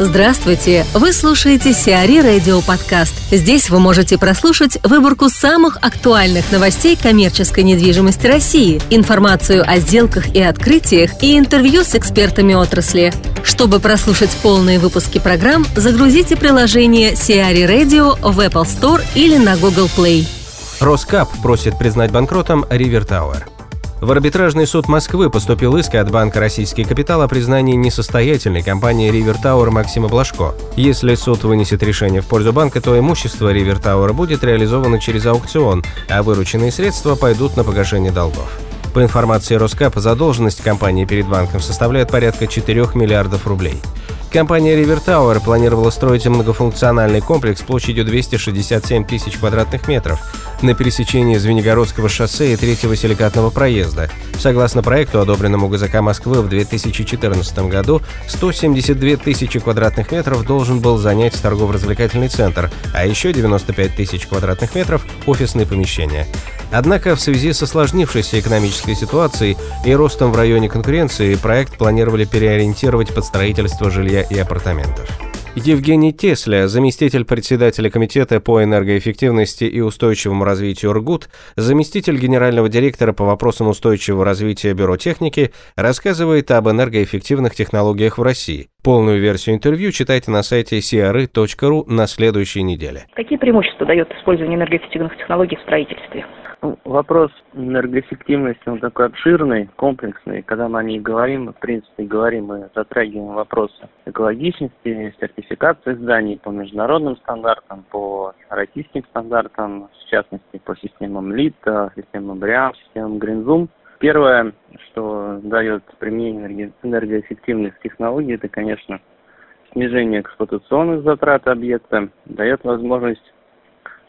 Здравствуйте! Вы слушаете CRE Radio Подкаст. Здесь вы можете прослушать выборку самых актуальных новостей коммерческой недвижимости России, информацию о сделках и открытиях и интервью с экспертами отрасли. Чтобы прослушать полные выпуски программ, загрузите приложение CRE Radio в Apple Store или на Google Play. Роскап просит признать банкротом Ривер Тауэр. В арбитражный суд Москвы поступил иск от Банка «Российский капитал» о признании несостоятельной компании «Ривер Тауэр» Максима Блажко. Если суд вынесет решение в пользу банка, то имущество «Ривер Тауэр» будет реализовано через аукцион, а вырученные средства пойдут на погашение долгов. По информации Роскап, задолженность компании перед банком составляет порядка 4 миллиардов рублей. Компания River Tower планировала строить многофункциональный комплекс площадью 267 тысяч квадратных метров на пересечении Звенигородского шоссе и третьего силикатного проезда. Согласно проекту, одобренному ГЗК Москвы в 2014 году, 172 тысячи квадратных метров должен был занять торгово-развлекательный центр, а еще 95 тысяч квадратных метров – офисные помещения. Однако в связи с осложнившейся экономической ситуацией и ростом в районе конкуренции проект планировали переориентировать под строительство жилья и апартаментов. Евгений Тесля, заместитель председателя Комитета по энергоэффективности и устойчивому развитию РГУТ, заместитель генерального директора по вопросам устойчивого развития Бюро техники, рассказывает об энергоэффективных технологиях в России. Полную версию интервью читайте на сайте cr.ru на следующей неделе. Какие преимущества дает использование энергоэффективных технологий в строительстве? Вопрос энергоэффективности, он такой обширный, комплексный. Когда мы о ней говорим, в принципе, говорим, мы затрагиваем вопросы экологичности, сертификации зданий по международным стандартам, по российским стандартам, в частности, по системам ЛИТ, системам БРИАМ, системам GreenZoom. Первое, что дает применение энергоэффективных технологий, это, конечно, снижение эксплуатационных затрат объекта, дает возможность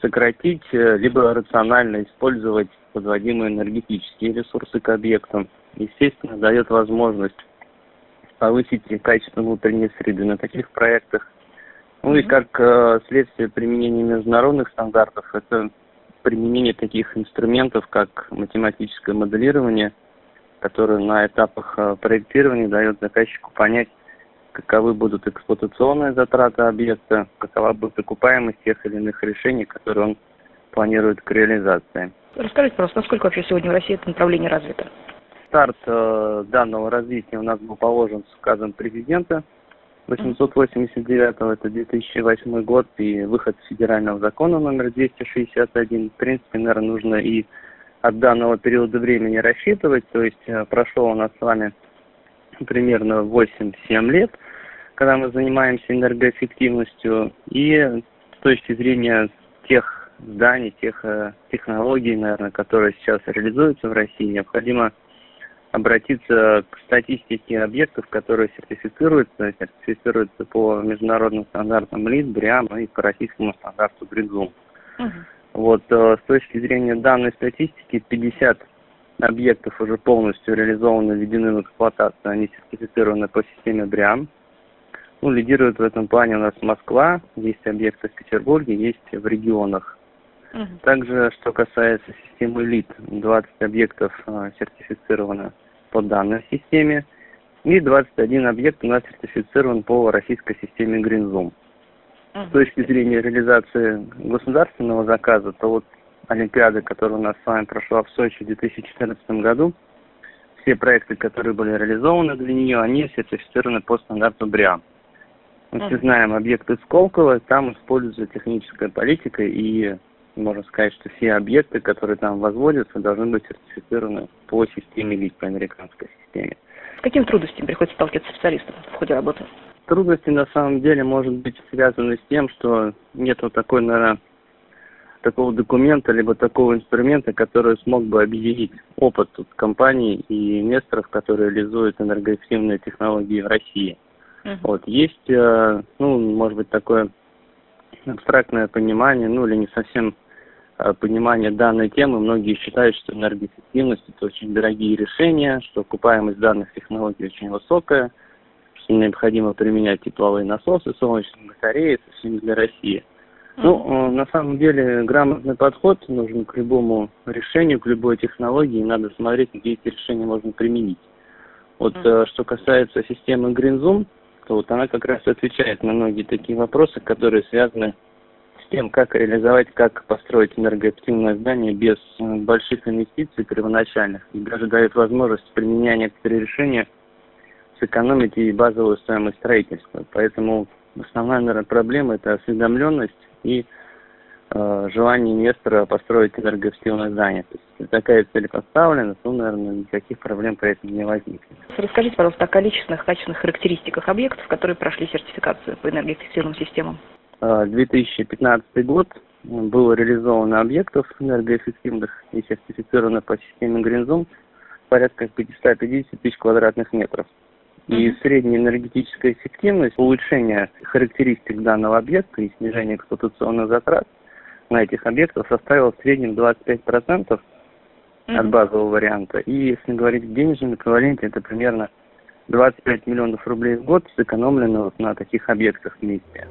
сократить, э, либо рационально использовать подводимые энергетические ресурсы к объектам. Естественно, дает возможность повысить качество внутренней среды на таких проектах. Ну и как э, следствие применения международных стандартов, это применение таких инструментов, как математическое моделирование, которое на этапах э, проектирования дает заказчику понять, каковы будут эксплуатационные затраты объекта, какова будет окупаемость тех или иных решений, которые он планирует к реализации. Расскажите, пожалуйста, насколько вообще сегодня в России это направление развито? Старт э, данного развития у нас был положен с указом президента 889 это 2008 год и выход федерального закона номер 261. В принципе, наверное, нужно и от данного периода времени рассчитывать, то есть э, прошло у нас с вами примерно 8-7 лет, когда мы занимаемся энергоэффективностью. И с точки зрения тех зданий, тех э, технологий, наверное, которые сейчас реализуются в России, необходимо обратиться к статистике объектов, которые сертифицируются, сертифицируются по международным стандартам LEED, BREEAM и по российскому стандарту GREEN ZOOM. Угу. Вот э, с точки зрения данной статистики 50 объектов уже полностью реализованы, введены в эксплуатацию, они сертифицированы по системе БРИАМ. Ну, лидирует в этом плане у нас Москва, есть объекты в Петербурге, есть в регионах. Угу. Также, что касается системы ЛИД, 20 объектов э, сертифицировано по данной системе, и 21 объект у нас сертифицирован по российской системе GreenZoom. Угу. С точки зрения реализации государственного заказа, то вот Олимпиады, которая у нас с вами прошла в Сочи в 2014 году, все проекты, которые были реализованы для нее, они сертифицированы по стандарту БРИА. Мы все знаем объекты Сколково, там используется техническая политика, и можно сказать, что все объекты, которые там возводятся, должны быть сертифицированы по системе ЛИД, по американской системе. С какими трудностями приходится сталкиваться специалистам в ходе работы? Трудности на самом деле может быть связаны с тем, что нет вот такой, наверное, такого документа, либо такого инструмента, который смог бы объединить опыт компаний и инвесторов, которые реализуют энергоэффективные технологии в России. Uh-huh. Вот есть, э, ну, может быть, такое абстрактное понимание, ну, или не совсем э, понимание данной темы. Многие считают, что энергоэффективность это очень дорогие решения, что окупаемость данных технологий очень высокая, что необходимо применять тепловые насосы, солнечные батареи, это все не для России. Ну, э, на самом деле, грамотный подход нужен к любому решению, к любой технологии. Надо смотреть, где эти решения можно применить. Вот mm-hmm. что касается системы GreenZoom, вот она как раз отвечает на многие такие вопросы, которые связаны с тем, как реализовать, как построить энергоэффективное здание без э, больших инвестиций первоначальных. И даже дает возможность, применяя некоторые решения, сэкономить и базовую стоимость строительства. Поэтому основная, наверное, проблема – это осведомленность и желание инвестора построить энергоэффективное здание. То есть, если такая цель поставлена, то, наверное, никаких проблем при этом не возникнет. Расскажите, пожалуйста, о количественных, качественных характеристиках объектов, которые прошли сертификацию по энергоэффективным системам. 2015 э, год было реализовано объектов энергоэффективных и сертифицировано по системе Green порядка 550 тысяч квадратных метров. И средняя энергетическая эффективность, улучшение характеристик данного объекта и снижение эксплуатационных затрат на этих объектах составило в среднем 25% mm-hmm. от базового варианта. И если говорить в денежном эквиваленте, это примерно 25 миллионов рублей в год сэкономлено вот на таких объектах вместе.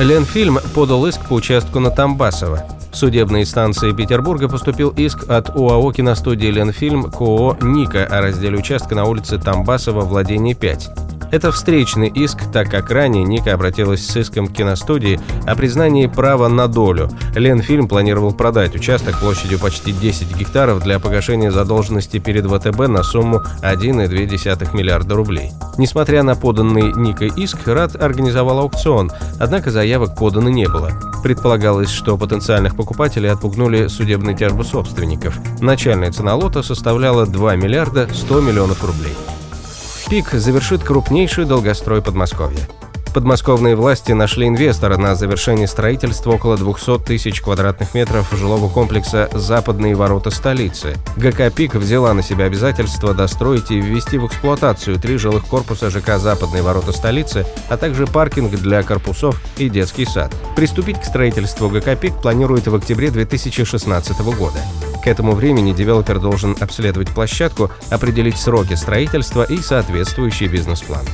Ленфильм подал иск по участку на Тамбасово. В судебной инстанции Петербурга поступил иск от УАО киностудии «Ленфильм» к ООО «Ника» о разделе участка на улице Тамбасова, владение 5. Это встречный иск, так как ранее Ника обратилась с иском к киностудии о признании права на долю. Ленфильм планировал продать участок площадью почти 10 гектаров для погашения задолженности перед ВТБ на сумму 1,2 миллиарда рублей. Несмотря на поданный Никой иск, РАД организовал аукцион, однако заявок подано не было. Предполагалось, что потенциальных покупателей отпугнули судебные тяжбы собственников. Начальная цена лота составляла 2 миллиарда 100 миллионов рублей. ПИК завершит крупнейший долгострой Подмосковья. Подмосковные власти нашли инвестора на завершение строительства около 200 тысяч квадратных метров жилого комплекса «Западные ворота столицы». ГК «Пик» взяла на себя обязательство достроить и ввести в эксплуатацию три жилых корпуса ЖК «Западные ворота столицы», а также паркинг для корпусов и детский сад. Приступить к строительству ГК «Пик» планирует в октябре 2016 года. К этому времени девелопер должен обследовать площадку, определить сроки строительства и соответствующий бизнес-план.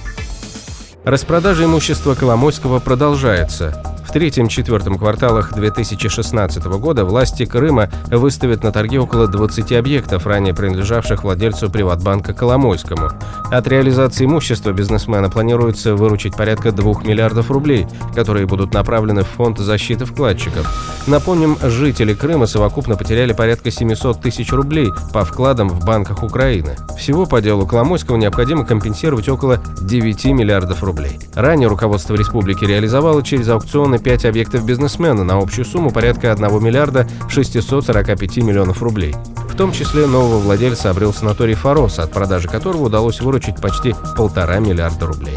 Распродажа имущества Коломойского продолжается третьем-четвертом кварталах 2016 года власти Крыма выставят на торги около 20 объектов, ранее принадлежавших владельцу Приватбанка Коломойскому. От реализации имущества бизнесмена планируется выручить порядка 2 миллиардов рублей, которые будут направлены в фонд защиты вкладчиков. Напомним, жители Крыма совокупно потеряли порядка 700 тысяч рублей по вкладам в банках Украины. Всего по делу Коломойского необходимо компенсировать около 9 миллиардов рублей. Ранее руководство республики реализовало через аукционы 5 объектов бизнесмена на общую сумму порядка 1 миллиарда 645 миллионов рублей. В том числе нового владельца обрел санаторий «Форос», от продажи которого удалось выручить почти полтора миллиарда рублей.